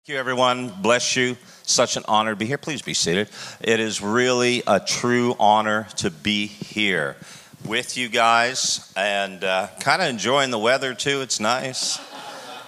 Thank you, everyone. Bless you. Such an honor to be here. Please be seated. It is really a true honor to be here with you guys and uh, kind of enjoying the weather too. It's nice.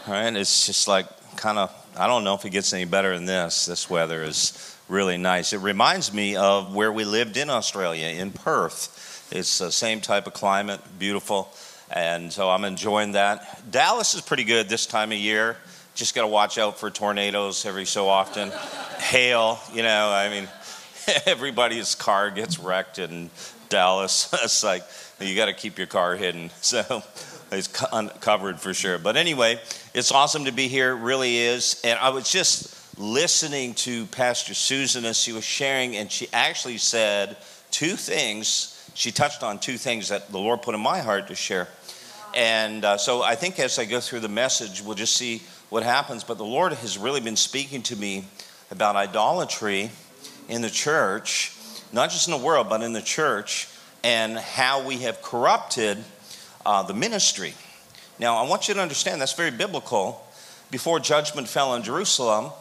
Right? It's just like kind of, I don't know if it gets any better than this. This weather is really nice. It reminds me of where we lived in Australia, in Perth. It's the same type of climate, beautiful. And so I'm enjoying that. Dallas is pretty good this time of year just got to watch out for tornadoes every so often, hail, you know, I mean, everybody's car gets wrecked in Dallas. it's like, you got to keep your car hidden. So it's covered for sure. But anyway, it's awesome to be here, it really is. And I was just listening to Pastor Susan as she was sharing, and she actually said two things. She touched on two things that the Lord put in my heart to share. And uh, so I think as I go through the message, we'll just see what happens. But the Lord has really been speaking to me about idolatry in the church, not just in the world, but in the church, and how we have corrupted uh, the ministry. Now, I want you to understand that's very biblical. Before judgment fell on Jerusalem,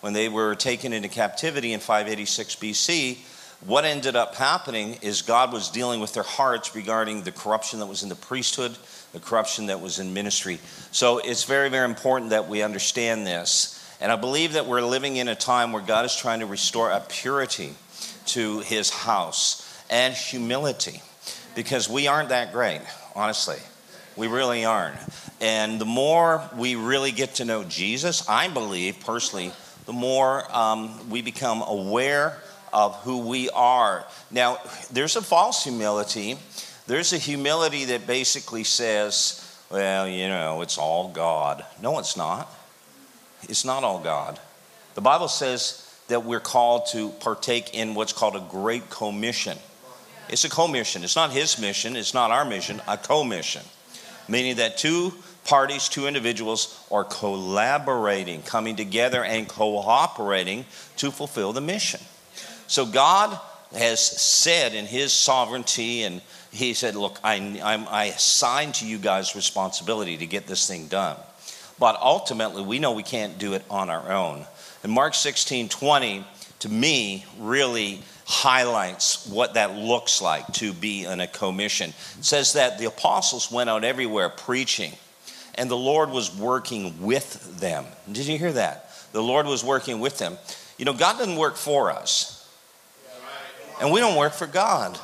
when they were taken into captivity in 586 BC, what ended up happening is God was dealing with their hearts regarding the corruption that was in the priesthood, the corruption that was in ministry. So it's very, very important that we understand this. And I believe that we're living in a time where God is trying to restore a purity to his house and humility because we aren't that great, honestly. We really aren't. And the more we really get to know Jesus, I believe personally, the more um, we become aware of who we are. Now, there's a false humility there's a humility that basically says, well, you know, it's all God. No, it's not. It's not all God. The Bible says that we're called to partake in what's called a great commission. It's a commission. It's not his mission, it's not our mission, a commission. Meaning that two parties, two individuals are collaborating, coming together and cooperating to fulfill the mission. So God has said in his sovereignty and he said, Look, I, I'm, I to you guys responsibility to get this thing done. But ultimately, we know we can't do it on our own. And Mark 16 20, to me, really highlights what that looks like to be in a commission. It says that the apostles went out everywhere preaching, and the Lord was working with them. Did you hear that? The Lord was working with them. You know, God doesn't work for us, and we don't work for God.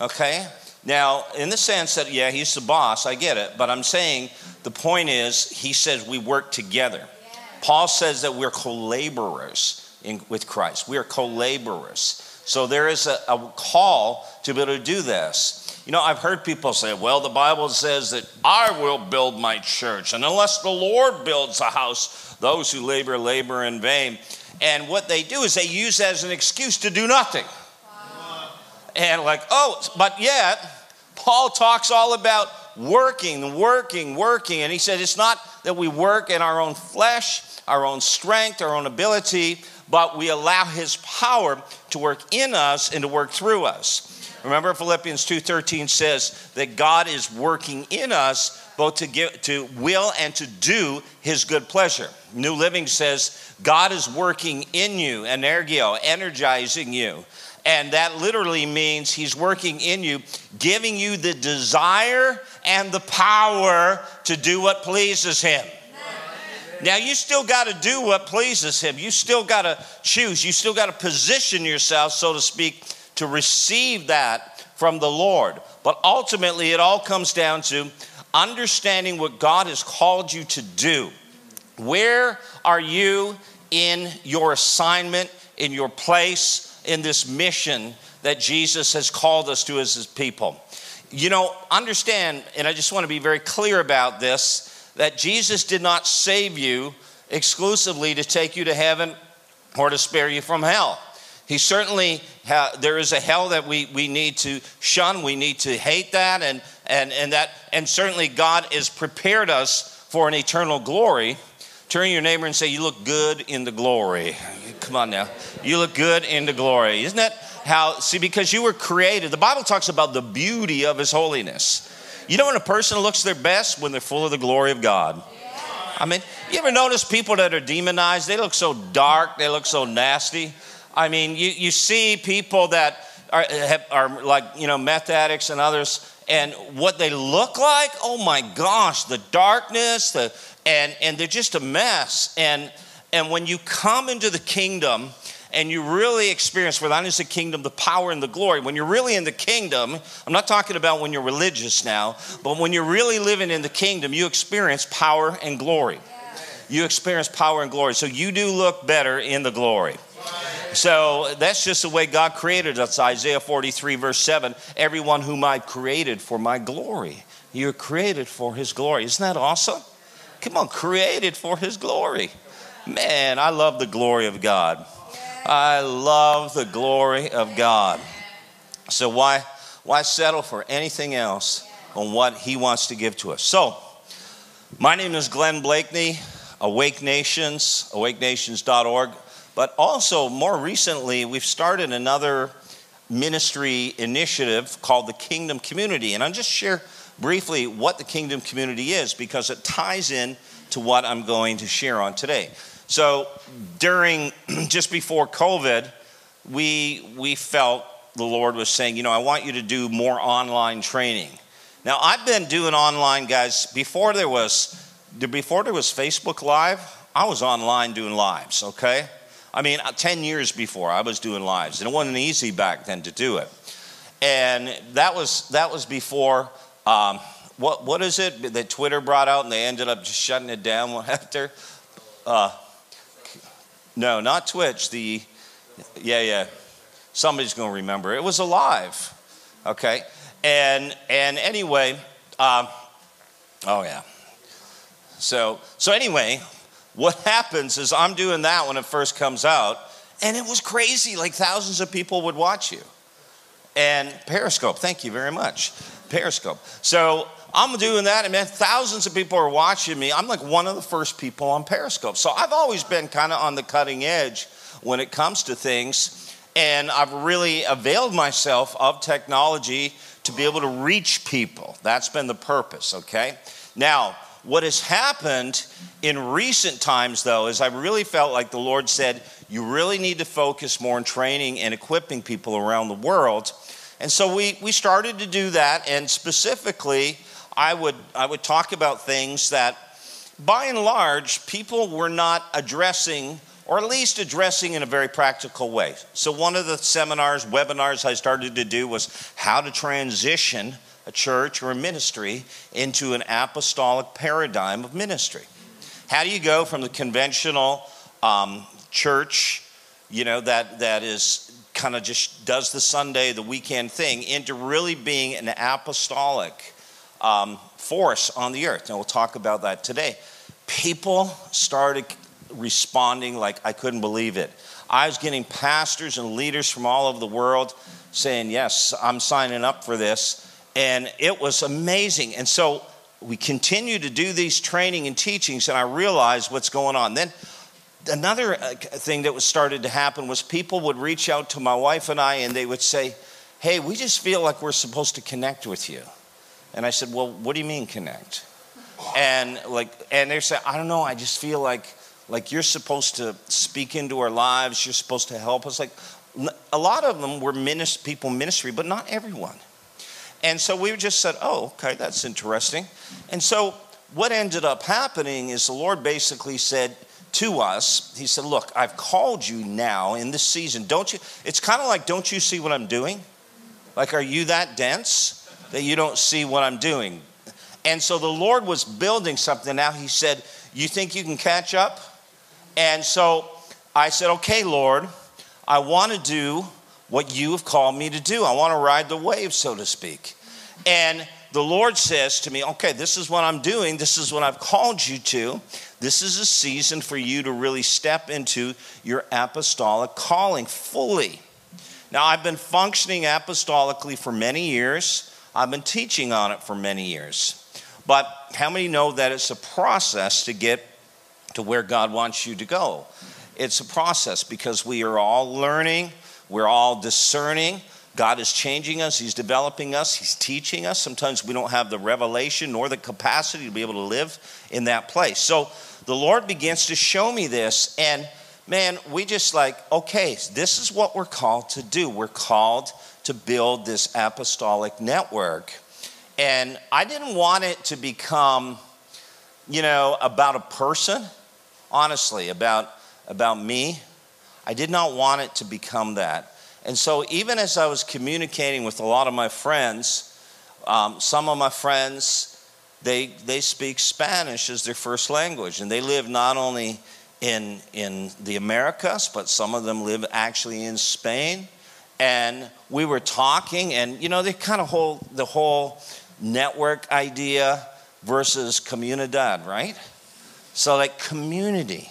Okay? Now, in the sense that, yeah, he's the boss, I get it, but I'm saying the point is, he says we work together. Yeah. Paul says that we're co laborers with Christ. We are co laborers. So there is a, a call to be able to do this. You know, I've heard people say, well, the Bible says that I will build my church, and unless the Lord builds a house, those who labor, labor in vain. And what they do is they use that as an excuse to do nothing and like, oh, but yet, Paul talks all about working, working, working. And he said it's not that we work in our own flesh, our own strength, our own ability, but we allow his power to work in us and to work through us. Remember Philippians 2:13 says that God is working in us both to give to will and to do his good pleasure. New Living says God is working in you, energio, energizing you. And that literally means he's working in you, giving you the desire and the power to do what pleases him. Now, you still got to do what pleases him. You still got to choose. You still got to position yourself, so to speak, to receive that from the Lord. But ultimately, it all comes down to understanding what God has called you to do. Where are you in your assignment, in your place? In this mission that Jesus has called us to as his people. You know, understand, and I just want to be very clear about this, that Jesus did not save you exclusively to take you to heaven or to spare you from hell. He certainly, ha- there is a hell that we, we need to shun. We need to hate that. And, and, and that, and certainly God has prepared us for an eternal glory. Turn your neighbor and say, You look good in the glory. Come on now. You look good in the glory. Isn't that how? See, because you were created, the Bible talks about the beauty of His holiness. You know when a person looks their best? When they're full of the glory of God. I mean, you ever notice people that are demonized? They look so dark, they look so nasty. I mean, you, you see people that are, have, are like, you know, meth addicts and others, and what they look like, oh my gosh, the darkness, the, and, and they're just a mess. And, and when you come into the kingdom, and you really experience, for thine is the kingdom, the power and the glory. When you're really in the kingdom, I'm not talking about when you're religious now, but when you're really living in the kingdom, you experience power and glory. You experience power and glory. So you do look better in the glory. So that's just the way God created us. Isaiah 43, verse 7 Everyone whom I created for my glory. You're created for his glory. Isn't that awesome? Come on, created for his glory. Man, I love the glory of God. I love the glory of God. So why, why settle for anything else on what He wants to give to us? So, my name is Glenn Bleakney, Awake Nations, awakenations.org. But also, more recently, we've started another ministry initiative called the Kingdom Community. And I'll just share briefly what the Kingdom Community is because it ties in to what I'm going to share on today. So during just before COVID, we we felt the Lord was saying, you know, I want you to do more online training. Now I've been doing online, guys, before there was before there was Facebook Live. I was online doing lives. Okay, I mean, uh, ten years before I was doing lives, and it wasn't easy back then to do it. And that was that was before. Um, what what is it that Twitter brought out, and they ended up just shutting it down after? Uh, no, not Twitch. The, yeah, yeah. Somebody's going to remember. It was alive. Okay. And, and anyway, um, oh yeah. So, so anyway, what happens is I'm doing that when it first comes out, and it was crazy. Like thousands of people would watch you. And Periscope, thank you very much. Periscope. So I'm doing that, and man, thousands of people are watching me. I'm like one of the first people on Periscope. So I've always been kind of on the cutting edge when it comes to things, and I've really availed myself of technology to be able to reach people. That's been the purpose, okay? Now, what has happened in recent times, though, is I really felt like the Lord said, you really need to focus more on training and equipping people around the world. And so we, we started to do that, and specifically, I would, I would talk about things that, by and large, people were not addressing, or at least addressing in a very practical way. So, one of the seminars, webinars I started to do was how to transition a church or a ministry into an apostolic paradigm of ministry. How do you go from the conventional um, church, you know, that, that is kind of just does the Sunday, the weekend thing, into really being an apostolic um, force on the earth. And we'll talk about that today. People started responding like I couldn't believe it. I was getting pastors and leaders from all over the world saying, Yes, I'm signing up for this. And it was amazing. And so we continue to do these training and teachings, and I realized what's going on. Then another uh, thing that was started to happen was people would reach out to my wife and I, and they would say, Hey, we just feel like we're supposed to connect with you. And I said, Well, what do you mean connect? And like, and they said, I don't know, I just feel like like you're supposed to speak into our lives, you're supposed to help us. Like a lot of them were people ministry, but not everyone. And so we just said, Oh, okay, that's interesting. And so what ended up happening is the Lord basically said, to us, he said, Look, I've called you now in this season. Don't you? It's kind of like, don't you see what I'm doing? Like, are you that dense? That you don't see what I'm doing. And so the Lord was building something. Now he said, You think you can catch up? And so I said, Okay, Lord, I want to do what you have called me to do. I want to ride the wave, so to speak. And the Lord says to me, Okay, this is what I'm doing. This is what I've called you to. This is a season for you to really step into your apostolic calling fully. Now, I've been functioning apostolically for many years. I've been teaching on it for many years. But how many know that it's a process to get to where God wants you to go? It's a process because we are all learning, we're all discerning. God is changing us, He's developing us, He's teaching us. Sometimes we don't have the revelation nor the capacity to be able to live in that place. So, the Lord begins to show me this. And man, we just like, okay, this is what we're called to do. We're called to build this apostolic network. And I didn't want it to become, you know, about a person, honestly, about, about me. I did not want it to become that. And so, even as I was communicating with a lot of my friends, um, some of my friends, they, they speak Spanish as their first language, and they live not only in, in the Americas, but some of them live actually in Spain. And we were talking, and you know, they kind of hold the whole network idea versus comunidad, right? So, like, community.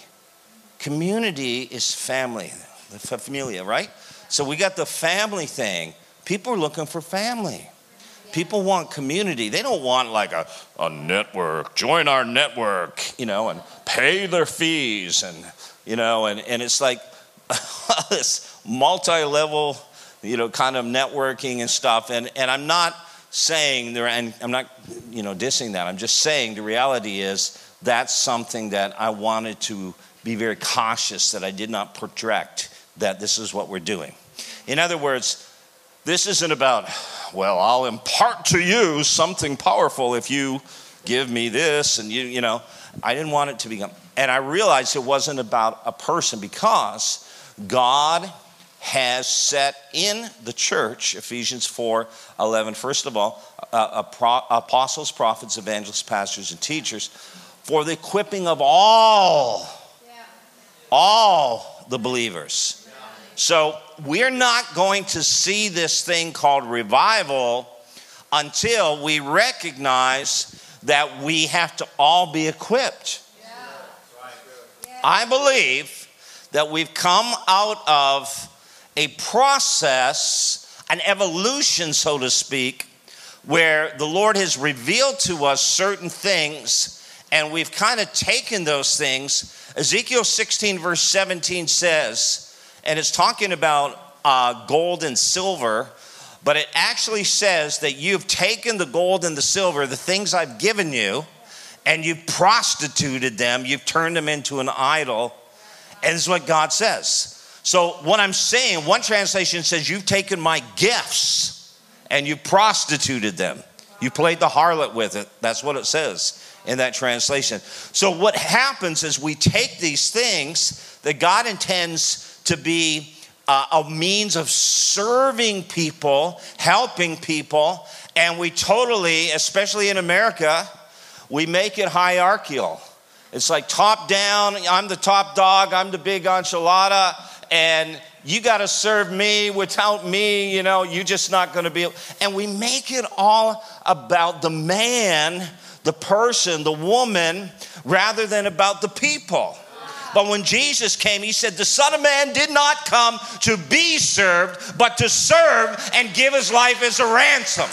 Community is family, the familia, right? So, we got the family thing. People are looking for family. People want community. They don't want like a, a network. Join our network, you know, and pay their fees. And, you know, and, and it's like this multi level, you know, kind of networking and stuff. And, and I'm not saying there, and I'm not, you know, dissing that. I'm just saying the reality is that's something that I wanted to be very cautious that I did not project that this is what we're doing. In other words, this isn't about, well, I'll impart to you something powerful if you give me this and you, you know. I didn't want it to become, and I realized it wasn't about a person because God has set in the church, Ephesians 4 11, first of all, uh, apostles, prophets, evangelists, pastors, and teachers for the equipping of all, yeah. all the believers. Yeah. So we're not going to see this thing called revival until we recognize that we have to all be equipped. Yeah. I believe that we've come out of a process, an evolution, so to speak, where the Lord has revealed to us certain things and we've kind of taken those things. Ezekiel 16, verse 17 says, and it's talking about uh, gold and silver, but it actually says that you've taken the gold and the silver, the things I've given you, and you've prostituted them, you've turned them into an idol. And this is what God says. So, what I'm saying, one translation says, You've taken my gifts and you prostituted them. You played the harlot with it. That's what it says in that translation. So, what happens is we take these things that God intends to be uh, a means of serving people, helping people, and we totally, especially in America, we make it hierarchical. It's like top down, I'm the top dog, I'm the big enchilada, and you got to serve me. Without me, you know, you're just not going to be. And we make it all about the man, the person, the woman, rather than about the people. But when Jesus came, he said, The Son of Man did not come to be served, but to serve and give his life as a ransom.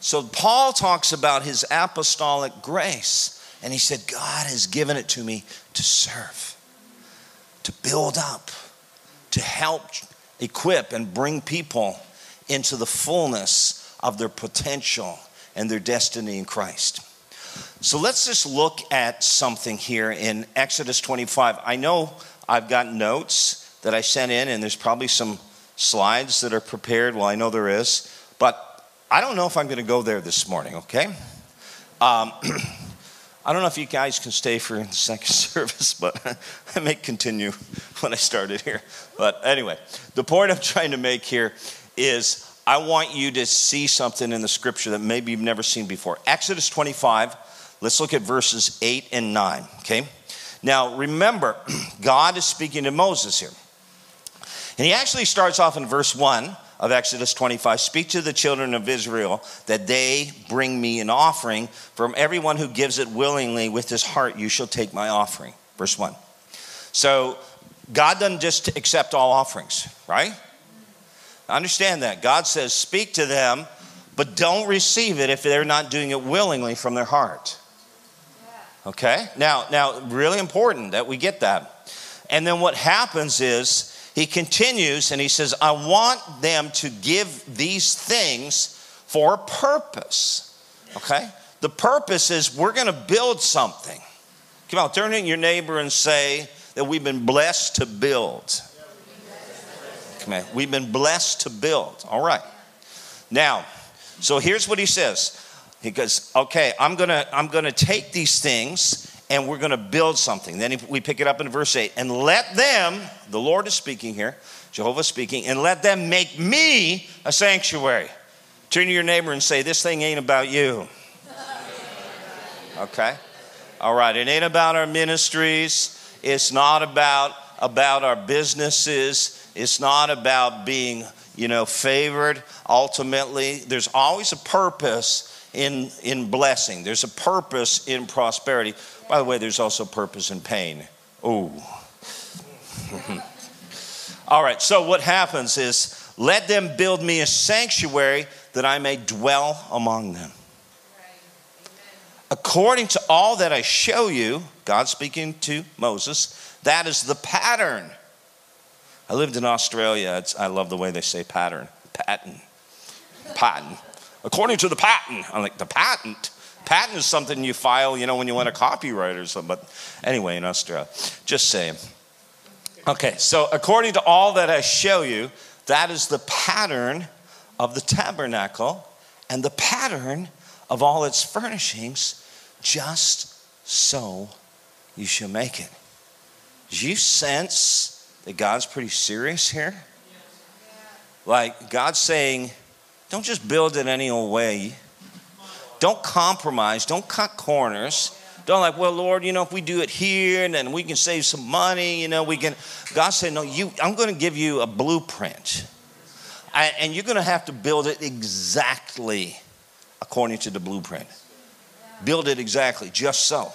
So Paul talks about his apostolic grace, and he said, God has given it to me to serve, to build up, to help equip and bring people into the fullness of their potential and their destiny in Christ. So let's just look at something here in Exodus 25. I know I've got notes that I sent in, and there's probably some slides that are prepared. Well, I know there is, but I don't know if I'm going to go there this morning, okay? Um, I don't know if you guys can stay for the second service, but I may continue when I started here. But anyway, the point I'm trying to make here is I want you to see something in the scripture that maybe you've never seen before. Exodus 25 Let's look at verses 8 and 9, okay? Now, remember, God is speaking to Moses here. And he actually starts off in verse 1 of Exodus 25 Speak to the children of Israel that they bring me an offering. From everyone who gives it willingly with his heart, you shall take my offering. Verse 1. So, God doesn't just accept all offerings, right? Understand that. God says, Speak to them, but don't receive it if they're not doing it willingly from their heart. Okay? Now, now, really important that we get that. And then what happens is he continues and he says, I want them to give these things for a purpose. Okay? The purpose is we're going to build something. Come on, turn to your neighbor and say that we've been blessed to build. Come on, we've been blessed to build. All right. Now, so here's what he says. He goes, "Okay, I'm gonna I'm gonna take these things and we're gonna build something." Then we pick it up in verse eight, and let them. The Lord is speaking here, Jehovah speaking, and let them make me a sanctuary. Turn to your neighbor and say, "This thing ain't about you." Okay. All right. It ain't about our ministries. It's not about about our businesses. It's not about being, you know, favored. Ultimately, there's always a purpose in, in blessing, there's a purpose in prosperity. By the way, there's also purpose in pain. Oh. All right, so what happens is let them build me a sanctuary that I may dwell among them. According to all that I show you, God speaking to Moses, that is the pattern. I lived in Australia. It's, I love the way they say pattern. Patent. Patent according to the patent. I'm like, the patent? Patent is something you file, you know, when you want a copyright or something. But anyway, in Australia, just saying. Okay, so according to all that I show you, that is the pattern of the tabernacle and the pattern of all its furnishings, just so you shall make it. Do you sense that God's pretty serious here? Like, God's saying, don't just build it any old way. Don't compromise. Don't cut corners. Don't like, well, Lord, you know, if we do it here and then we can save some money, you know, we can. God said, no, you, I'm going to give you a blueprint. And you're going to have to build it exactly according to the blueprint. Build it exactly, just so.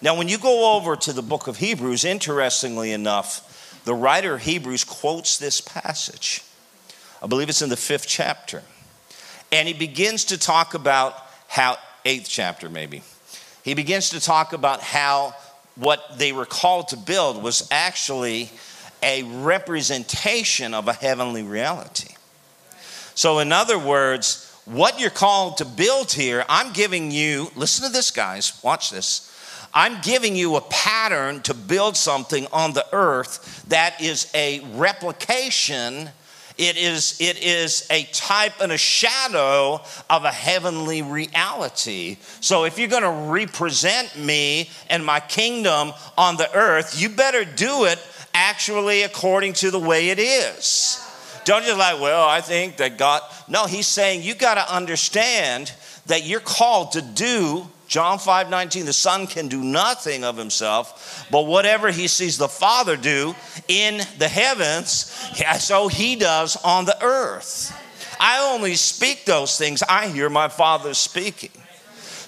Now, when you go over to the book of Hebrews, interestingly enough, the writer of Hebrews quotes this passage. I believe it's in the fifth chapter. And he begins to talk about how, eighth chapter maybe, he begins to talk about how what they were called to build was actually a representation of a heavenly reality. So, in other words, what you're called to build here, I'm giving you, listen to this, guys, watch this. I'm giving you a pattern to build something on the earth that is a replication it is, it is a type and a shadow of a heavenly reality. So if you're going to represent me and my kingdom on the earth, you better do it actually according to the way it is. Don't just like, well, I think that God. No, he's saying you got to understand that you're called to do John 5 19, the Son can do nothing of himself, but whatever he sees the Father do in the heavens, so he does on the earth. I only speak those things I hear my Father speaking.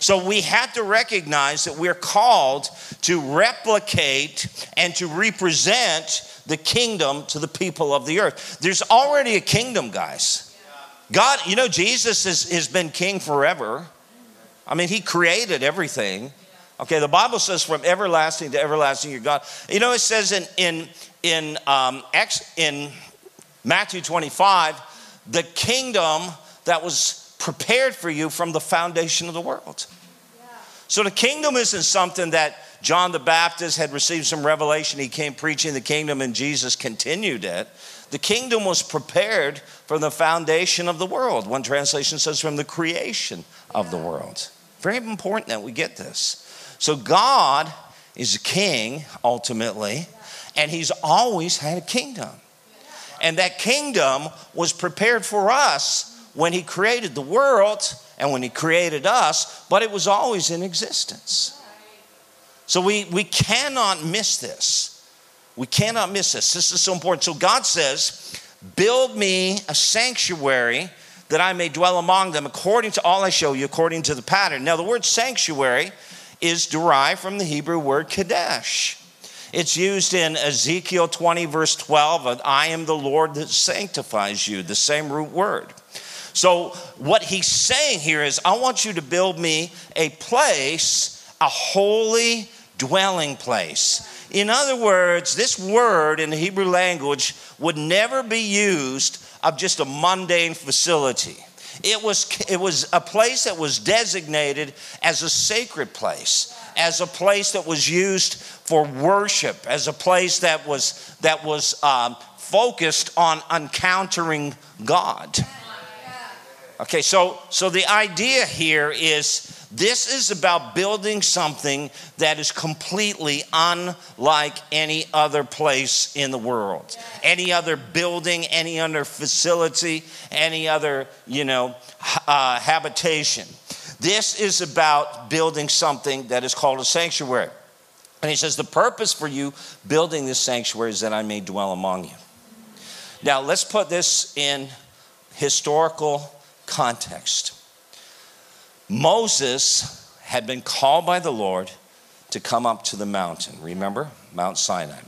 So we have to recognize that we're called to replicate and to represent the kingdom to the people of the earth. There's already a kingdom, guys. God, you know, Jesus has, has been king forever. I mean, He created everything. Okay, the Bible says from everlasting to everlasting, you're God. You know, it says in in in um, in Matthew 25, the kingdom that was prepared for you from the foundation of the world. So the kingdom isn't something that John the Baptist had received some revelation. He came preaching the kingdom, and Jesus continued it. The kingdom was prepared from the foundation of the world. One translation says from the creation of the world. Very important that we get this. So, God is a king ultimately, and He's always had a kingdom. And that kingdom was prepared for us when He created the world and when He created us, but it was always in existence. So, we, we cannot miss this. We cannot miss this. This is so important. So, God says, Build me a sanctuary that I may dwell among them according to all I show you, according to the pattern. Now, the word sanctuary is derived from the Hebrew word kadesh. It's used in Ezekiel 20, verse 12, I am the Lord that sanctifies you, the same root word. So, what he's saying here is, I want you to build me a place, a holy dwelling place. In other words, this word in the Hebrew language would never be used of just a mundane facility. It was, it was a place that was designated as a sacred place, as a place that was used for worship, as a place that was, that was um, focused on encountering God. Okay, so, so the idea here is this is about building something that is completely unlike any other place in the world. Any other building, any other facility, any other, you know, uh, habitation. This is about building something that is called a sanctuary. And he says, The purpose for you building this sanctuary is that I may dwell among you. Now, let's put this in historical context. Moses had been called by the Lord to come up to the mountain. Remember? Mount Sinai.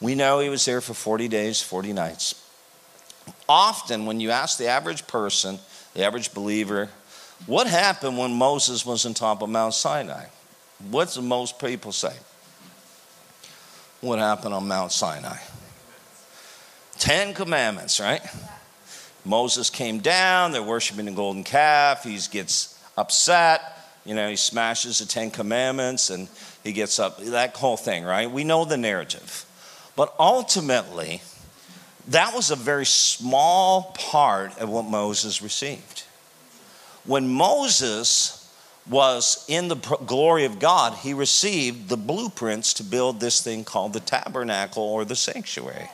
We know he was there for 40 days, 40 nights. Often, when you ask the average person, the average believer, what happened when Moses was on top of Mount Sinai? What do most people say? What happened on Mount Sinai? Ten Commandments, right? Moses came down, they're worshiping the golden calf. He gets upset. You know, he smashes the Ten Commandments and he gets up, that whole thing, right? We know the narrative. But ultimately, that was a very small part of what Moses received. When Moses was in the glory of God, he received the blueprints to build this thing called the tabernacle or the sanctuary.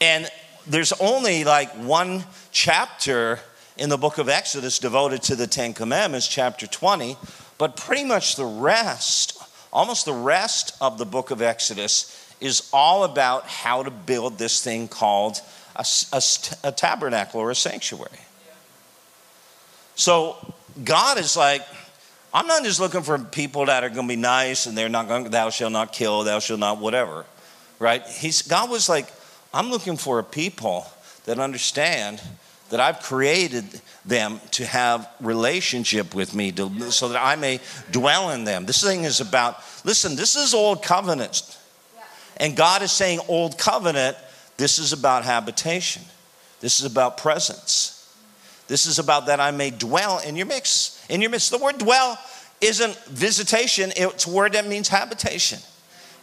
And there's only like one chapter in the book of Exodus devoted to the Ten Commandments, chapter 20, but pretty much the rest, almost the rest of the book of Exodus, is all about how to build this thing called a, a, a tabernacle or a sanctuary. So God is like, I'm not just looking for people that are going to be nice and they're not going, thou shalt not kill, thou shalt not whatever, right? He's, God was like, I'm looking for a people that understand that I've created them to have relationship with me to, so that I may dwell in them. This thing is about, listen, this is old covenant. And God is saying, old covenant, this is about habitation. This is about presence. This is about that I may dwell in your mix. In your midst. The word dwell isn't visitation, it's a word that means habitation.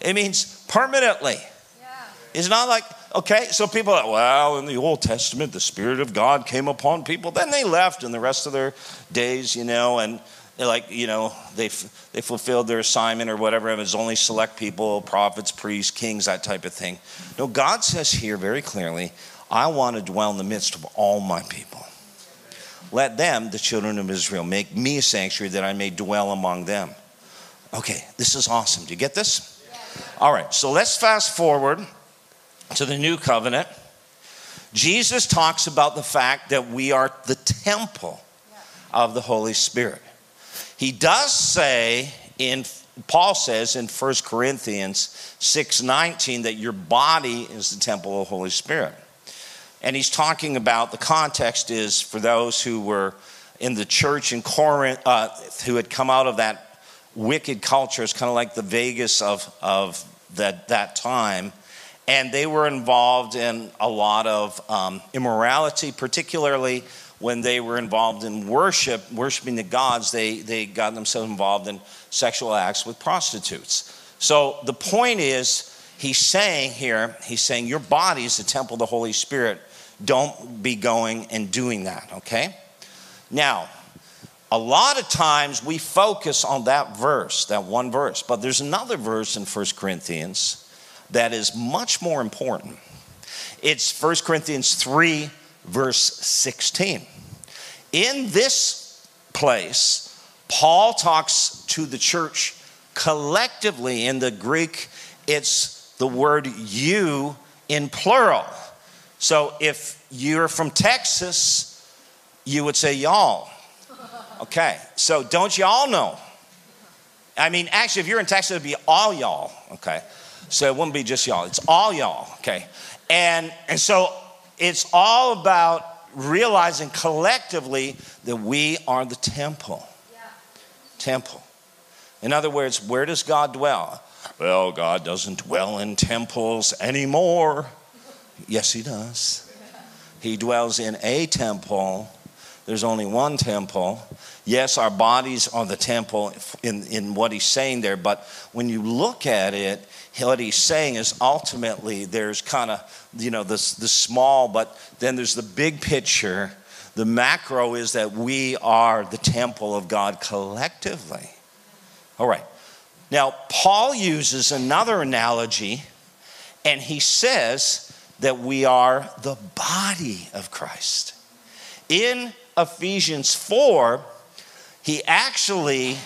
It means permanently. Yeah. It's not like Okay, so people are, well, in the Old Testament, the Spirit of God came upon people. Then they left, and the rest of their days, you know, and like, you know, they, they fulfilled their assignment or whatever. It was only select people, prophets, priests, kings, that type of thing. No, God says here very clearly, I want to dwell in the midst of all my people. Let them, the children of Israel, make me a sanctuary that I may dwell among them. Okay, this is awesome. Do you get this? All right, so let's fast forward to the new covenant, Jesus talks about the fact that we are the temple of the Holy Spirit. He does say in Paul says in 1 Corinthians 6:19 that your body is the temple of the Holy Spirit. And he's talking about the context is for those who were in the church in Corinth, uh, who had come out of that wicked culture. It's kind of like the Vegas of, of that, that time and they were involved in a lot of um, immorality, particularly when they were involved in worship, worshiping the gods, they, they got themselves involved in sexual acts with prostitutes. So the point is, he's saying here, he's saying, Your body is the temple of the Holy Spirit. Don't be going and doing that, okay? Now, a lot of times we focus on that verse, that one verse, but there's another verse in First Corinthians that is much more important. It's 1 Corinthians 3, verse 16. In this place, Paul talks to the church collectively. In the Greek, it's the word you in plural. So if you're from Texas, you would say y'all. Okay, so don't y'all know? I mean, actually, if you're in Texas, it'd be all y'all, okay? So it wouldn't be just y'all, it's all y'all, okay? And, and so it's all about realizing collectively that we are the temple. Yeah. Temple. In other words, where does God dwell? Well, God doesn't dwell in temples anymore. Yes, He does. He dwells in a temple there's only one temple. Yes, our bodies are the temple in, in what he's saying there, but when you look at it, what he's saying is ultimately there's kind of, you know, this the small, but then there's the big picture. The macro is that we are the temple of God collectively. All right. Now, Paul uses another analogy, and he says that we are the body of Christ. In Ephesians 4, he actually,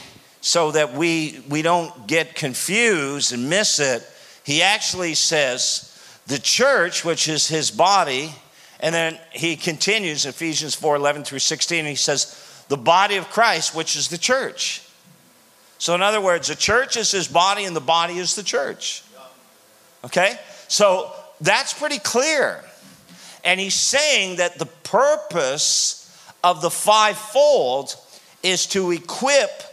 so that we, we don't get confused and miss it, he actually says, the church, which is his body, and then he continues, Ephesians 4 11 through 16, he says, the body of Christ, which is the church. So, in other words, the church is his body, and the body is the church. Okay? So, that's pretty clear. And he's saying that the purpose of the fivefold is to equip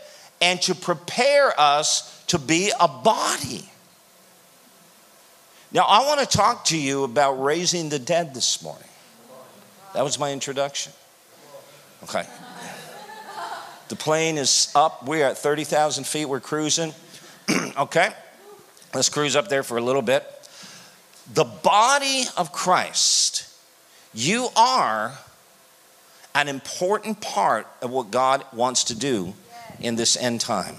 and to prepare us to be a body. Now, I want to talk to you about raising the dead this morning. That was my introduction. Okay. The plane is up. We're at 30,000 feet. We're cruising. okay. Let's cruise up there for a little bit. The body of Christ, you are an important part of what God wants to do in this end time.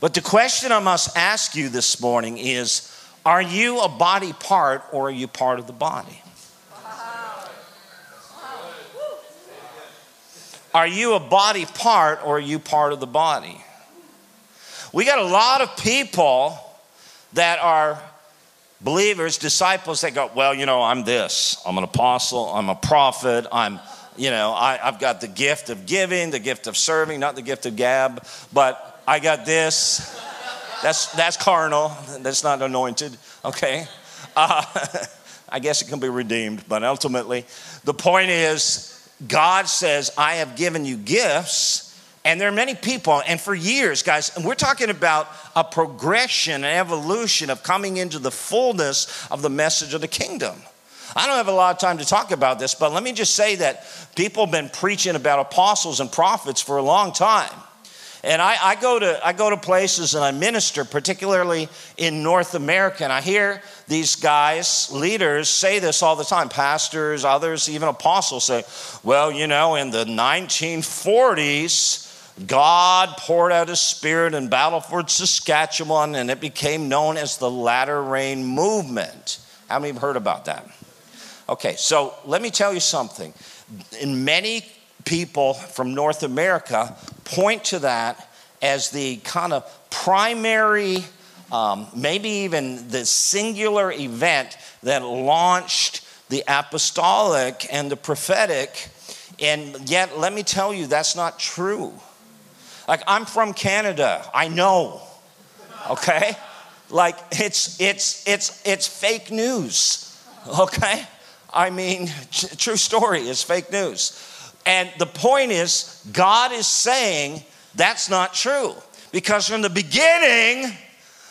But the question I must ask you this morning is Are you a body part or are you part of the body? Are you a body part or are you part of the body? We got a lot of people that are believers, disciples that go, Well, you know, I'm this. I'm an apostle, I'm a prophet, I'm, you know, I, have got the gift of giving, the gift of serving, not the gift of gab, but I got this. That's, that's carnal, that's not anointed, okay? Uh, I guess it can be redeemed, but ultimately, the point is, God says, I have given you gifts. And there are many people, and for years, guys, and we're talking about a progression, an evolution of coming into the fullness of the message of the kingdom. I don't have a lot of time to talk about this, but let me just say that people have been preaching about apostles and prophets for a long time. And I, I, go to, I go to places and I minister, particularly in North America, and I hear these guys, leaders, say this all the time. Pastors, others, even apostles say, well, you know, in the 1940s, God poured out his spirit in Battleford, Saskatchewan, and it became known as the latter rain movement. How many have heard about that? Okay, so let me tell you something. In many people from North America point to that as the kind of primary, um, maybe even the singular event that launched the apostolic and the prophetic. And yet, let me tell you, that's not true. Like, I'm from Canada, I know, okay? Like, it's, it's, it's, it's fake news, okay? I mean, true story is fake news. And the point is, God is saying that's not true. Because from the beginning,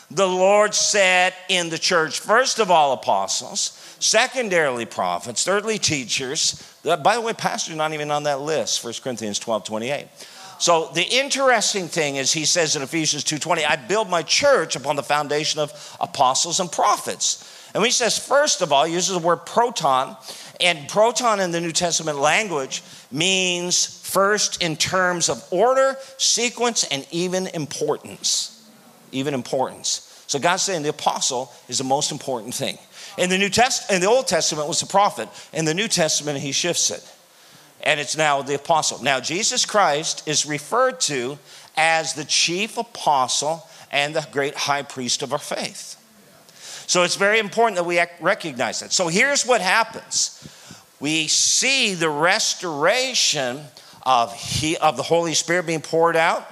the Lord said in the church, first of all, apostles, secondarily, prophets, thirdly, teachers. By the way, pastors not even on that list, 1 Corinthians 12 28. So the interesting thing is he says in Ephesians 2:20, I build my church upon the foundation of apostles and prophets. And he says, first of all, he uses the word proton, and proton in the New Testament language means first in terms of order, sequence, and even importance. Even importance. So God's saying the apostle is the most important thing. In the New Test, in the Old Testament was the prophet. In the New Testament, he shifts it. And it's now the apostle. Now, Jesus Christ is referred to as the chief apostle and the great high priest of our faith. So it's very important that we recognize that. So here's what happens we see the restoration of, he, of the Holy Spirit being poured out.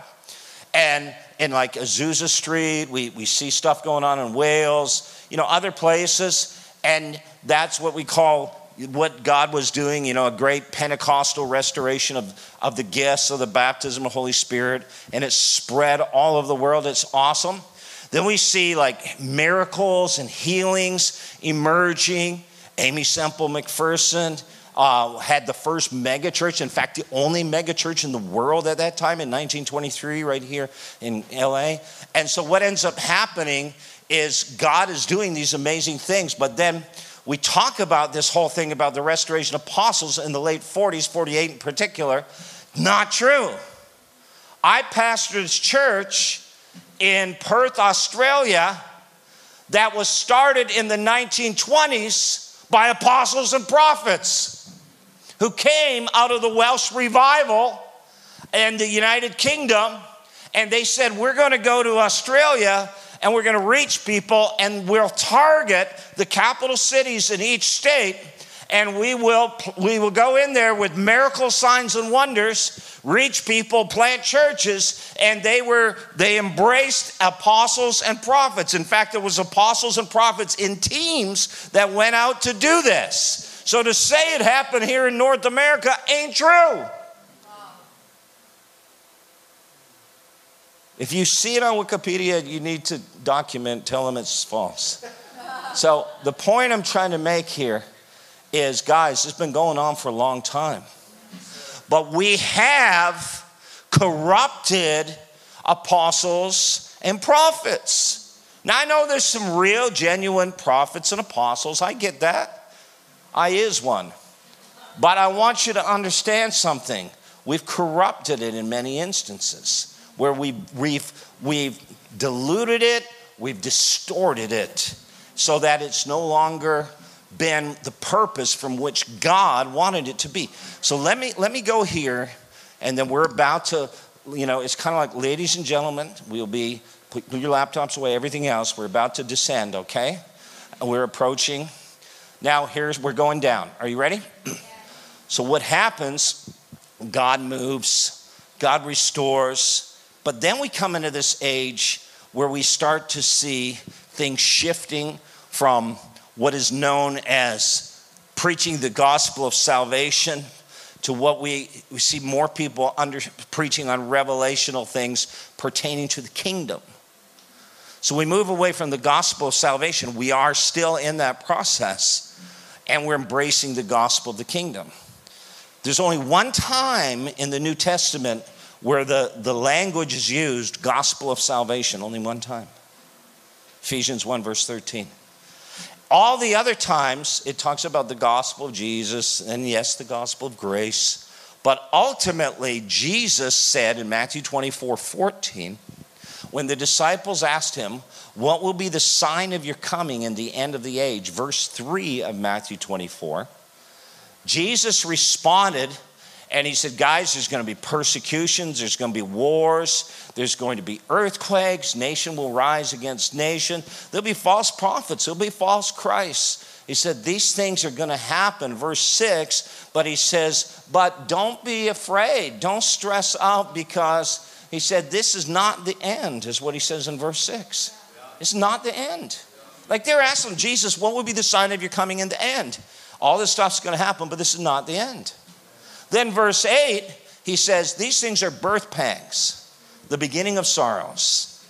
And in like Azusa Street, we, we see stuff going on in Wales, you know, other places. And that's what we call what God was doing, you know, a great Pentecostal restoration of, of the gifts of the baptism of the Holy Spirit. And it spread all over the world. It's awesome. Then we see like miracles and healings emerging. Aimee Semple McPherson, uh, had the first megachurch. In fact, the only megachurch in the world at that time in 1923, right here in LA. And so, what ends up happening is God is doing these amazing things, but then we talk about this whole thing about the restoration apostles in the late 40s, 48 in particular. Not true. I pastored a church in Perth, Australia, that was started in the 1920s by apostles and prophets who came out of the Welsh revival in the United Kingdom. And they said, We're going to go to Australia and we're going to reach people and we'll target the capital cities in each state and we will we will go in there with miracle signs and wonders reach people plant churches and they were they embraced apostles and prophets. In fact there was apostles and prophets in teams that went out to do this. So to say it happened here in north america ain't true If you see it on Wikipedia, you need to document, tell them it's false. so, the point I'm trying to make here is guys, it's been going on for a long time. But we have corrupted apostles and prophets. Now, I know there's some real, genuine prophets and apostles. I get that. I is one. But I want you to understand something. We've corrupted it in many instances where we, we've, we've diluted it, we've distorted it, so that it's no longer been the purpose from which God wanted it to be. So let me let me go here, and then we're about to, you know, it's kind of like, ladies and gentlemen, we'll be put, your laptops away, everything else. We're about to descend, okay? We're approaching. Now here's we're going down. Are you ready? so what happens? God moves, God restores, but then we come into this age where we start to see things shifting from what is known as preaching the gospel of salvation to what we, we see more people under, preaching on revelational things pertaining to the kingdom. So we move away from the gospel of salvation. We are still in that process and we're embracing the gospel of the kingdom. There's only one time in the New Testament where the, the language is used, gospel of salvation, only one time. Ephesians 1, verse 13. All the other times, it talks about the gospel of Jesus, and yes, the gospel of grace. But ultimately, Jesus said in Matthew 24, 14, when the disciples asked him, What will be the sign of your coming in the end of the age? Verse 3 of Matthew 24, Jesus responded, and he said, Guys, there's going to be persecutions, there's going to be wars, there's going to be earthquakes, nation will rise against nation. There'll be false prophets, there'll be false Christs. He said, These things are going to happen. Verse 6, but he says, But don't be afraid, don't stress out because he said, This is not the end, is what he says in verse 6. It's not the end. Like they're asking Jesus, What will be the sign of your coming in the end? All this stuff's going to happen, but this is not the end. Then, verse 8, he says, These things are birth pangs, the beginning of sorrows.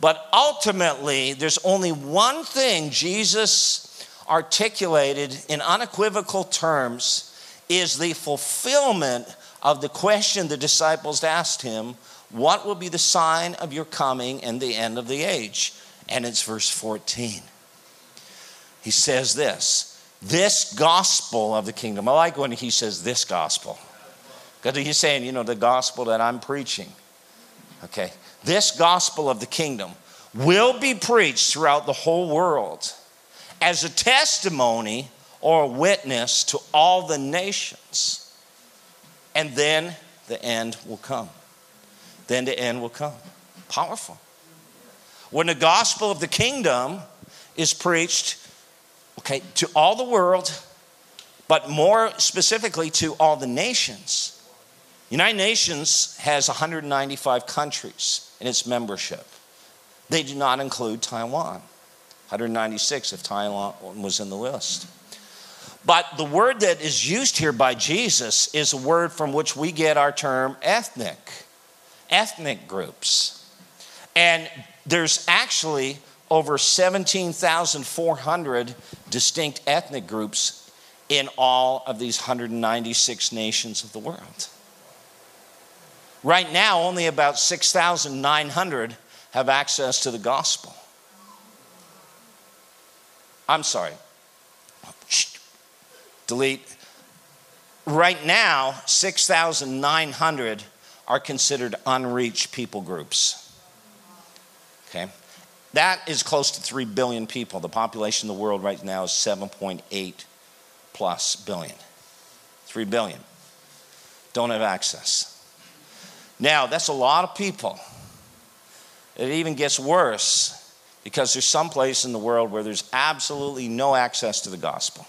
But ultimately, there's only one thing Jesus articulated in unequivocal terms is the fulfillment of the question the disciples asked him What will be the sign of your coming and the end of the age? And it's verse 14. He says this this gospel of the kingdom. I like when he says this gospel. Because he's saying, you know, the gospel that I'm preaching. Okay. This gospel of the kingdom will be preached throughout the whole world as a testimony or a witness to all the nations. And then the end will come. Then the end will come. Powerful. When the gospel of the kingdom is preached, okay, to all the world, but more specifically to all the nations, United Nations has 195 countries in its membership. They do not include Taiwan. 196 if Taiwan was in the list. But the word that is used here by Jesus is a word from which we get our term ethnic, ethnic groups. And there's actually over 17,400 distinct ethnic groups in all of these 196 nations of the world. Right now, only about 6,900 have access to the gospel. I'm sorry. Delete. Right now, 6,900 are considered unreached people groups. Okay? That is close to 3 billion people. The population of the world right now is 7.8 plus billion. 3 billion don't have access. Now, that's a lot of people. It even gets worse because there's some place in the world where there's absolutely no access to the gospel.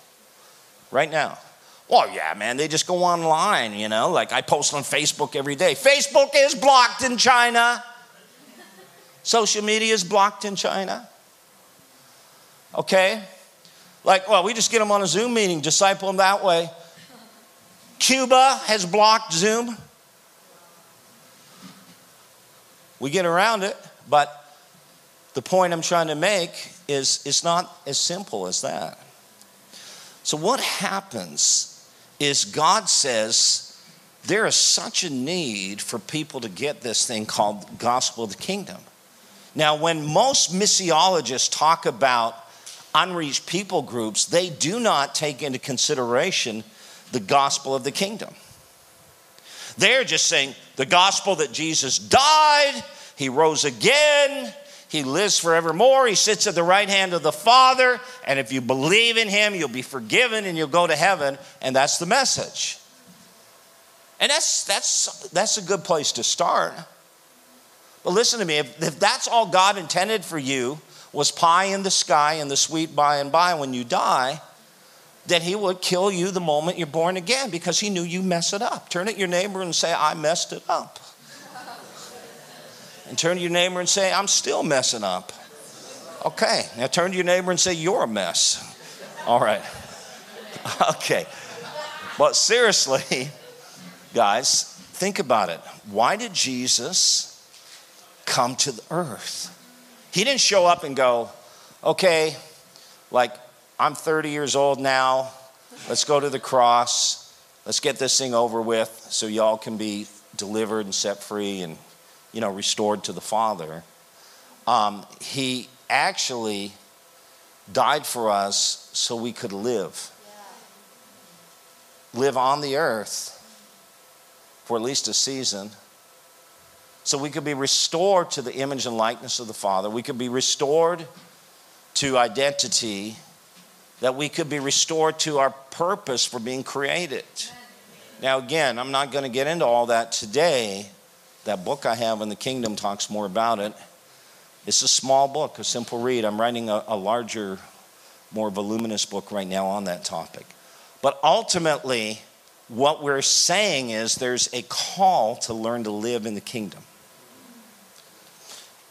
Right now. Well, yeah, man, they just go online, you know, like I post on Facebook every day. Facebook is blocked in China. Social media is blocked in China. Okay? Like, well, we just get them on a Zoom meeting, disciple them that way. Cuba has blocked Zoom. We get around it, but the point I'm trying to make is it's not as simple as that. So, what happens is God says there is such a need for people to get this thing called gospel of the kingdom. Now, when most missiologists talk about unreached people groups, they do not take into consideration the gospel of the kingdom. They're just saying the gospel that Jesus died, he rose again, he lives forevermore, he sits at the right hand of the Father, and if you believe in him, you'll be forgiven and you'll go to heaven, and that's the message. And that's that's that's a good place to start. But listen to me, if, if that's all God intended for you was pie in the sky and the sweet by and by when you die, then he would kill you the moment you're born again because he knew you mess it up. Turn at your neighbor and say, I messed it up. and turn to your neighbor and say, I'm still messing up. Okay, now turn to your neighbor and say, You're a mess. All right. Okay. But seriously, guys, think about it. Why did Jesus come to the earth? He didn't show up and go, Okay, like I'm 30 years old now. Let's go to the cross. Let's get this thing over with so y'all can be delivered and set free and, you know, restored to the Father. Um, he actually died for us so we could live. Live on the earth for at least a season. So we could be restored to the image and likeness of the Father. We could be restored to identity that we could be restored to our purpose for being created. Now, again, I'm not going to get into all that today. That book I have in the kingdom talks more about it. It's a small book, a simple read. I'm writing a, a larger, more voluminous book right now on that topic. But ultimately, what we're saying is there's a call to learn to live in the kingdom.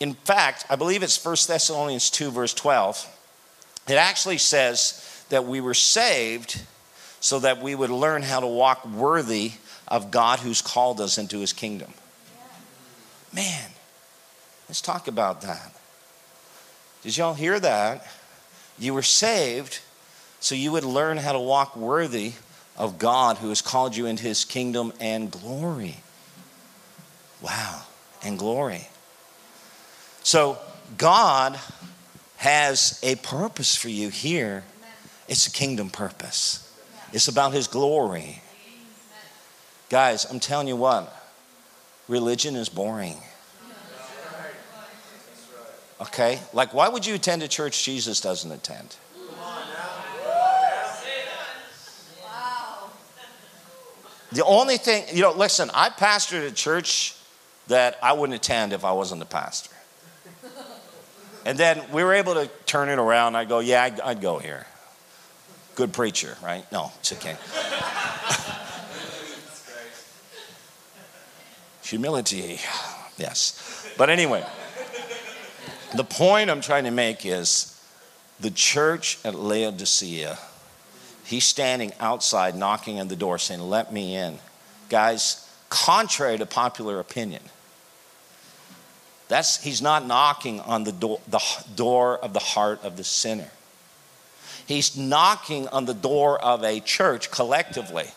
In fact, I believe it's 1 Thessalonians 2, verse 12 it actually says that we were saved so that we would learn how to walk worthy of God who's called us into his kingdom. Man, let's talk about that. Did y'all hear that? You were saved so you would learn how to walk worthy of God who has called you into his kingdom and glory. Wow, and glory. So, God has a purpose for you here. It's a kingdom purpose, it's about His glory. Guys, I'm telling you what, religion is boring. Okay? Like, why would you attend a church Jesus doesn't attend? The only thing, you know, listen, I pastored a church that I wouldn't attend if I wasn't a pastor. And then we were able to turn it around. I go, yeah, I'd, I'd go here. Good preacher, right? No, it's okay. Humility, yes. But anyway, the point I'm trying to make is the church at Laodicea, he's standing outside knocking on the door saying, Let me in. Guys, contrary to popular opinion, that's, he's not knocking on the door, the door of the heart of the sinner. He's knocking on the door of a church collectively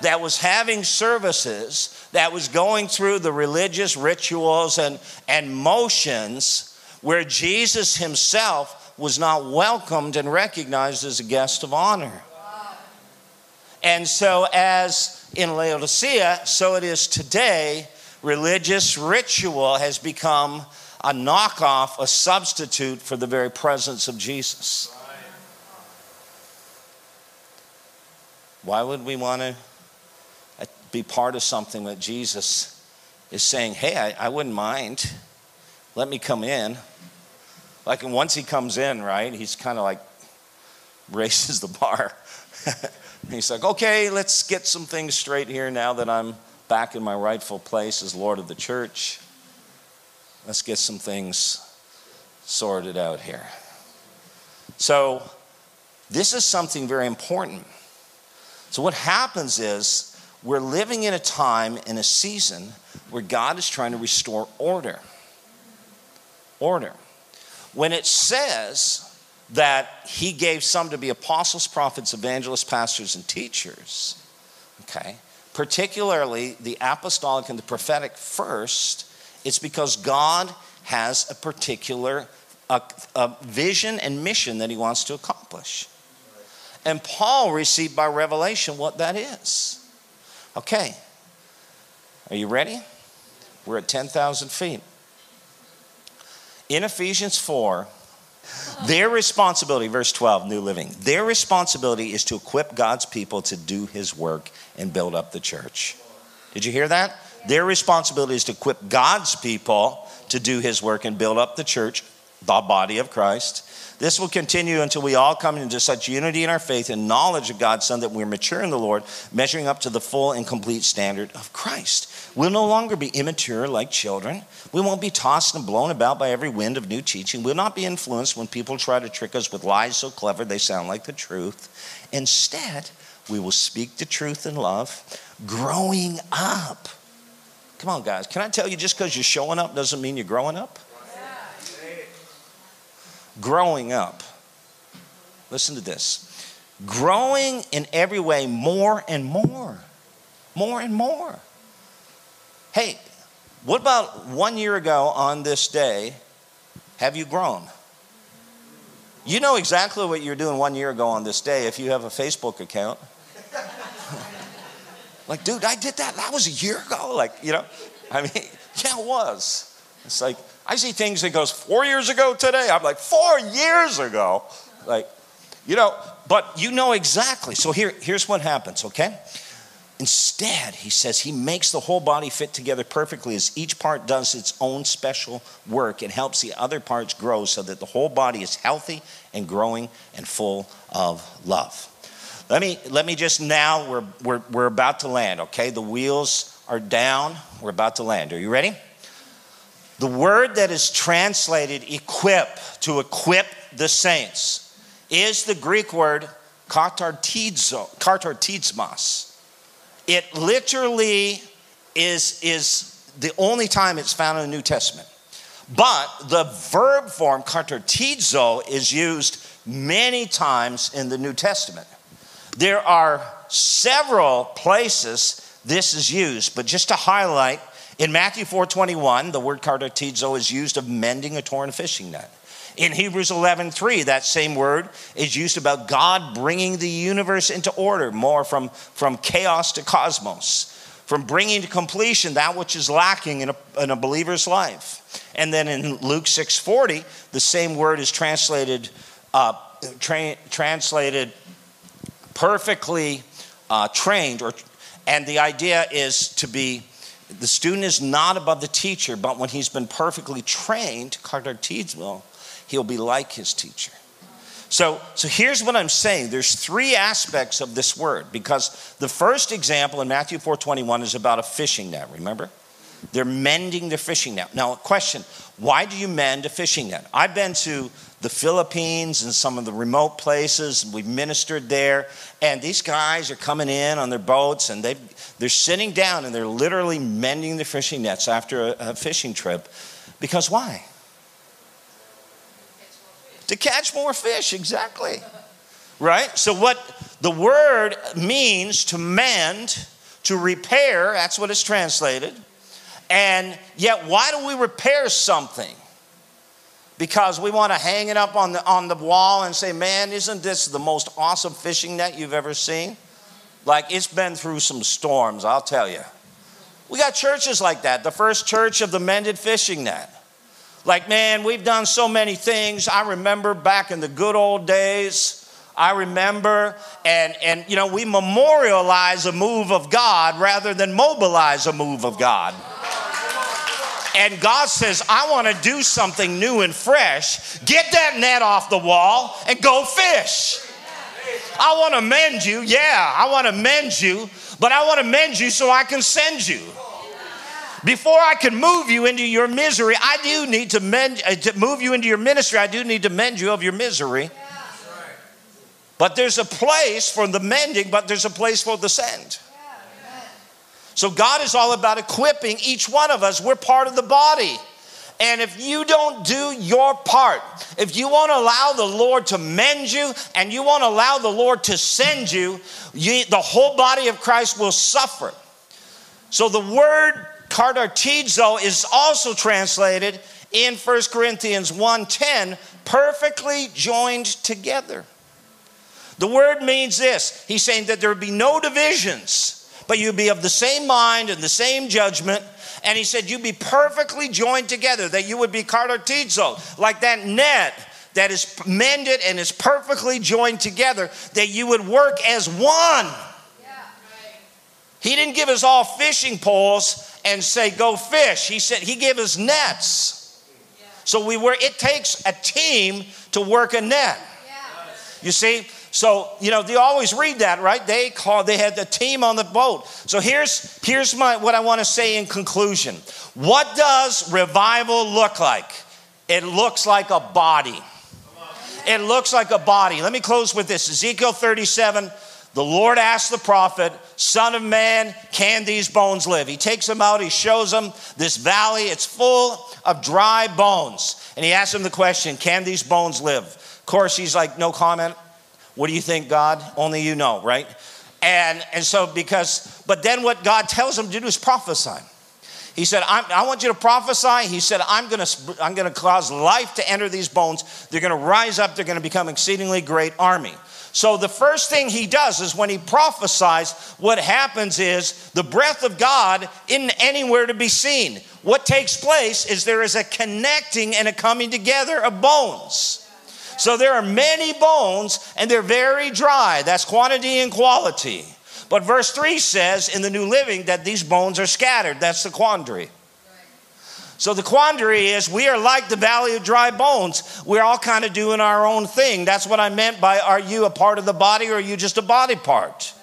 that was having services, that was going through the religious rituals and, and motions where Jesus himself was not welcomed and recognized as a guest of honor. And so, as in Laodicea, so it is today, religious ritual has become a knockoff, a substitute for the very presence of Jesus. Why would we want to uh, be part of something that Jesus is saying, hey, I, I wouldn't mind. Let me come in. Like, and once he comes in, right, he's kind of like raises the bar. he's like, okay, let's get some things straight here now that I'm back in my rightful place as Lord of the church. Let's get some things sorted out here. So, this is something very important. So, what happens is we're living in a time, in a season, where God is trying to restore order. Order. When it says that He gave some to be apostles, prophets, evangelists, pastors, and teachers, okay, particularly the apostolic and the prophetic first, it's because God has a particular a, a vision and mission that He wants to accomplish. And Paul received by revelation what that is. Okay. Are you ready? We're at 10,000 feet. In Ephesians 4, their responsibility, verse 12, New Living, their responsibility is to equip God's people to do his work and build up the church. Did you hear that? Their responsibility is to equip God's people to do his work and build up the church, the body of Christ. This will continue until we all come into such unity in our faith and knowledge of God's Son that we're mature in the Lord, measuring up to the full and complete standard of Christ. We'll no longer be immature like children. We won't be tossed and blown about by every wind of new teaching. We'll not be influenced when people try to trick us with lies so clever they sound like the truth. Instead, we will speak the truth in love, growing up. Come on, guys. Can I tell you, just because you're showing up doesn't mean you're growing up? Yeah. growing up. Listen to this growing in every way more and more, more and more. Hey, what about one year ago on this day? Have you grown? You know exactly what you're doing one year ago on this day if you have a Facebook account. like, dude, I did that. That was a year ago. Like, you know, I mean, yeah, it was. It's like, I see things that goes four years ago today. I'm like, four years ago. Like, you know, but you know exactly. So here, here's what happens, okay? Instead, he says he makes the whole body fit together perfectly as each part does its own special work. and helps the other parts grow so that the whole body is healthy and growing and full of love. Let me, let me just now, we're, we're, we're about to land, okay? The wheels are down. We're about to land. Are you ready? The word that is translated equip, to equip the saints, is the Greek word katartizo, katartismos. It literally is, is the only time it's found in the New Testament. But the verb form katartizo is used many times in the New Testament. There are several places this is used, but just to highlight in Matthew 4:21, the word katartizo is used of mending a torn fishing net. In Hebrews 11:3, that same word is used about God bringing the universe into order, more from, from chaos to cosmos, from bringing to completion that which is lacking in a, in a believer's life. And then in Luke 6:40, the same word is translated uh, tra- translated perfectly uh, trained, or and the idea is to be the student is not above the teacher, but when he's been perfectly trained, katartizo, he'll be like his teacher. So, so here's what I'm saying. There's three aspects of this word because the first example in Matthew 4:21 is about a fishing net, remember? They're mending the fishing net. Now, a question, why do you mend a fishing net? I've been to the Philippines and some of the remote places. We've ministered there, and these guys are coming in on their boats, and they they're sitting down and they're literally mending the fishing nets after a, a fishing trip, because why? To catch more fish, exactly. Right? So, what the word means to mend, to repair, that's what it's translated. And yet, why do we repair something? Because we want to hang it up on the, on the wall and say, man, isn't this the most awesome fishing net you've ever seen? Like, it's been through some storms, I'll tell you. We got churches like that. The first church of the mended fishing net. Like, man, we've done so many things. I remember back in the good old days. I remember, and, and you know, we memorialize a move of God rather than mobilize a move of God. And God says, I want to do something new and fresh. Get that net off the wall and go fish. I want to mend you. Yeah, I want to mend you, but I want to mend you so I can send you. Before I can move you into your misery, I do need to mend uh, to move you into your ministry. I do need to mend you of your misery. But there's a place for the mending, but there's a place for the send. So God is all about equipping each one of us. We're part of the body. And if you don't do your part, if you won't allow the Lord to mend you and you won't allow the Lord to send you, you the whole body of Christ will suffer. So the word katartizo is also translated in 1 Corinthians 1:10, perfectly joined together. The word means this. He's saying that there would be no divisions, but you'd be of the same mind and the same judgment. And he said you'd be perfectly joined together, that you would be katartizo, like that net that is mended and is perfectly joined together, that you would work as one. He didn't give us all fishing poles and say, go fish. He said, He gave us nets. So we were, it takes a team to work a net. You see? So, you know, they always read that, right? They call they had the team on the boat. So here's here's my what I want to say in conclusion. What does revival look like? It looks like a body. It looks like a body. Let me close with this. Ezekiel 37 the Lord asked the prophet, Son of man, can these bones live? He takes them out, he shows them this valley, it's full of dry bones. And he asks him the question, Can these bones live? Of course, he's like, No comment. What do you think, God? Only you know, right? And, and so, because, but then what God tells him to do is prophesy. He said, I want you to prophesy. He said, I'm going to I'm going to cause life to enter these bones. They're going to rise up. They're going to become exceedingly great army. So the first thing he does is when he prophesies, what happens is the breath of God isn't anywhere to be seen. What takes place is there is a connecting and a coming together of bones. So there are many bones and they're very dry. That's quantity and quality. But verse 3 says in the New Living that these bones are scattered. That's the quandary. So the quandary is we are like the valley of dry bones. We're all kind of doing our own thing. That's what I meant by are you a part of the body or are you just a body part?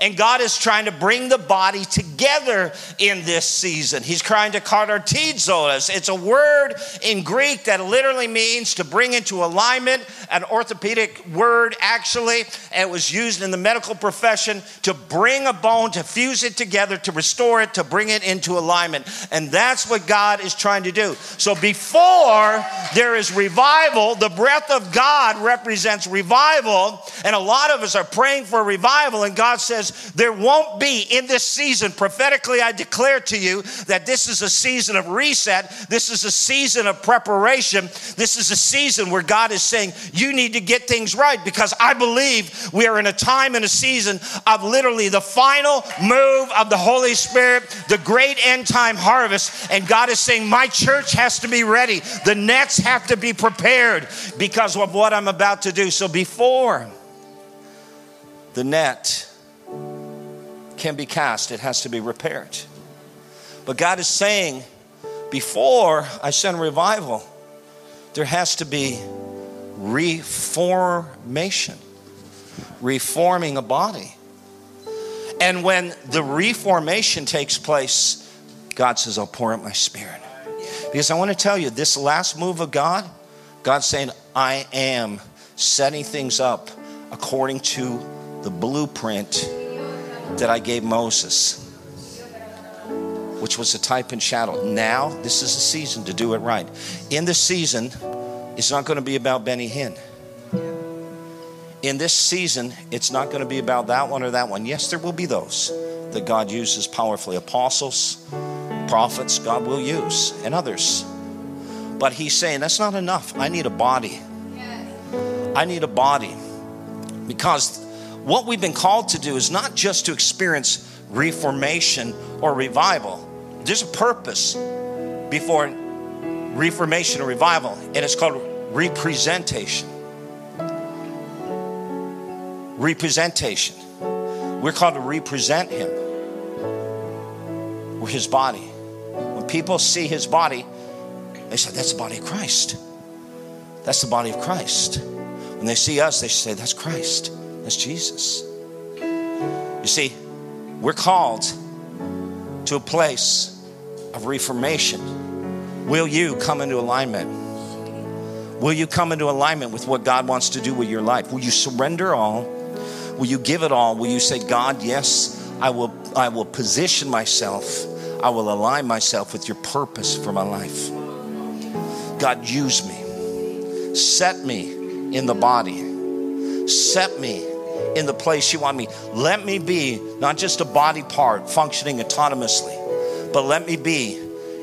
And God is trying to bring the body together in this season. He's trying to katartizo us. It's a word in Greek that literally means to bring into alignment, an orthopedic word actually. It was used in the medical profession to bring a bone, to fuse it together, to restore it, to bring it into alignment. And that's what God is trying to do. So before there is revival, the breath of God represents revival. And a lot of us are praying for revival, and God says, there won't be in this season, prophetically, I declare to you that this is a season of reset. This is a season of preparation. This is a season where God is saying, you need to get things right because I believe we are in a time and a season of literally the final move of the Holy Spirit, the great end time harvest. And God is saying, my church has to be ready. The nets have to be prepared because of what I'm about to do. So before the net can be cast, it has to be repaired. But God is saying, before I send revival, there has to be reformation, reforming a body. And when the reformation takes place, God says, I'll pour out my spirit. Because I want to tell you, this last move of God, God's saying, I am setting things up according to the blueprint that I gave Moses, which was a type and shadow. Now, this is a season to do it right. In this season, it's not going to be about Benny Hinn. in this season, it's not going to be about that one or that one. Yes, there will be those that God uses powerfully apostles, prophets, God will use, and others. But He's saying that's not enough. I need a body. I need a body. Because what we've been called to do is not just to experience reformation or revival, there's a purpose before reformation or revival, and it's called representation. Representation. We're called to represent Him. We're His body. When people see His body, they say, That's the body of Christ. That's the body of Christ. When they see us, they say, That's Christ. That's Jesus. You see, we're called to a place of reformation. Will you come into alignment? Will you come into alignment with what God wants to do with your life? Will you surrender all? Will you give it all? Will you say, God, yes, I will, I will position myself. I will align myself with your purpose for my life. God, use me. Set me in the body. Set me in the place you want me. Let me be not just a body part functioning autonomously, but let me be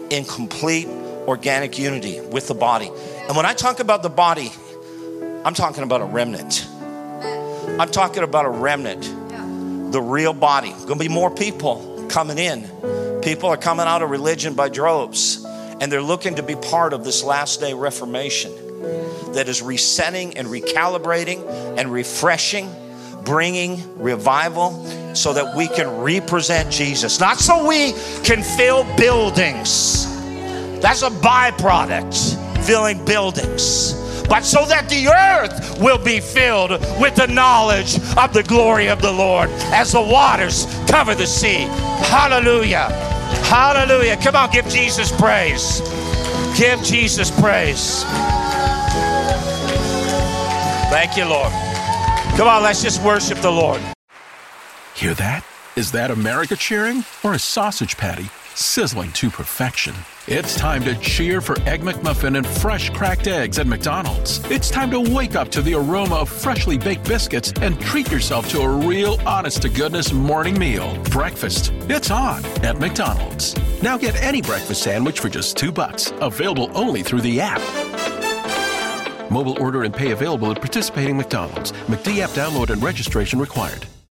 in complete organic unity with the body. And when I talk about the body, I'm talking about a remnant. I'm talking about a remnant, the real body. To be more people coming in. People are coming out of religion by droves, and they're looking to be part of this last day reformation that is resetting and recalibrating and refreshing, bringing revival so that we can represent Jesus. Not so we can fill buildings, that's a byproduct, filling buildings. But so that the earth will be filled with the knowledge of the glory of the Lord as the waters cover the sea. Hallelujah. Hallelujah. Come on, give Jesus praise. Give Jesus praise. Thank you, Lord. Come on, let's just worship the Lord. Hear that? Is that America cheering or a sausage patty sizzling to perfection? It's time to cheer for Egg McMuffin and fresh cracked eggs at McDonald's. It's time to wake up to the aroma of freshly baked biscuits and treat yourself to a real honest to goodness morning meal. Breakfast. It's on at McDonald's. Now get any breakfast sandwich for just 2 bucks. Available only through the app. Mobile order and pay available at participating McDonald's. McD app download and registration required.